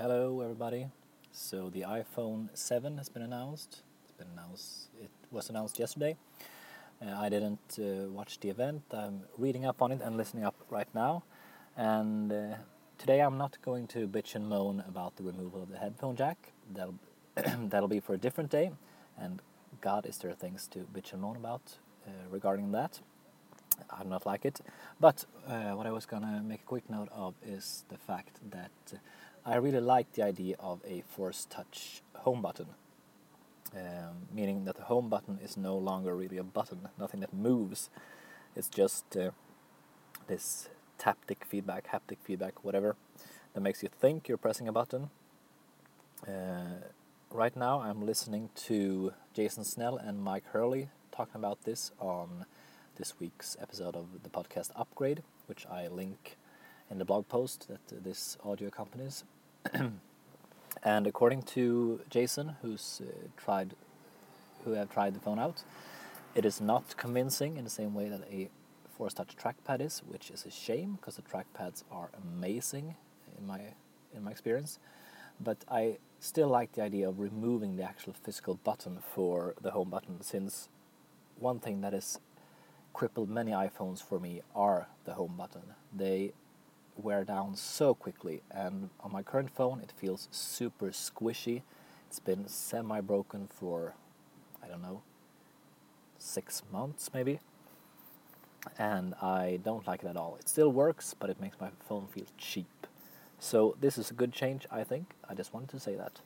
Hello, everybody. So the iPhone 7 has been announced. It's been announced. It was announced yesterday. Uh, I didn't uh, watch the event. I'm reading up on it and listening up right now. And uh, today I'm not going to bitch and moan about the removal of the headphone jack. That'll that'll be for a different day. And God, is there things to bitch and moan about uh, regarding that? I do not like it. But uh, what I was gonna make a quick note of is the fact that I really like the idea of a force touch home button. Um, meaning that the home button is no longer really a button, nothing that moves. It's just uh, this taptic feedback, haptic feedback, whatever, that makes you think you're pressing a button. Uh, right now, I'm listening to Jason Snell and Mike Hurley talking about this on this week's episode of the podcast Upgrade, which I link in the blog post that this audio accompanies. and according to Jason, who's uh, tried, who have tried the phone out, it is not convincing in the same way that a Force Touch trackpad is, which is a shame because the trackpads are amazing in my in my experience. But I still like the idea of removing the actual physical button for the home button, since one thing that has crippled many iPhones for me are the home button. They wear down so quickly, and on my current phone, it feels super squishy. It's been semi broken for, I don't know, six months maybe, and I don't like it at all. It still works, but it makes my phone feel cheap. So, this is a good change, I think. I just wanted to say that.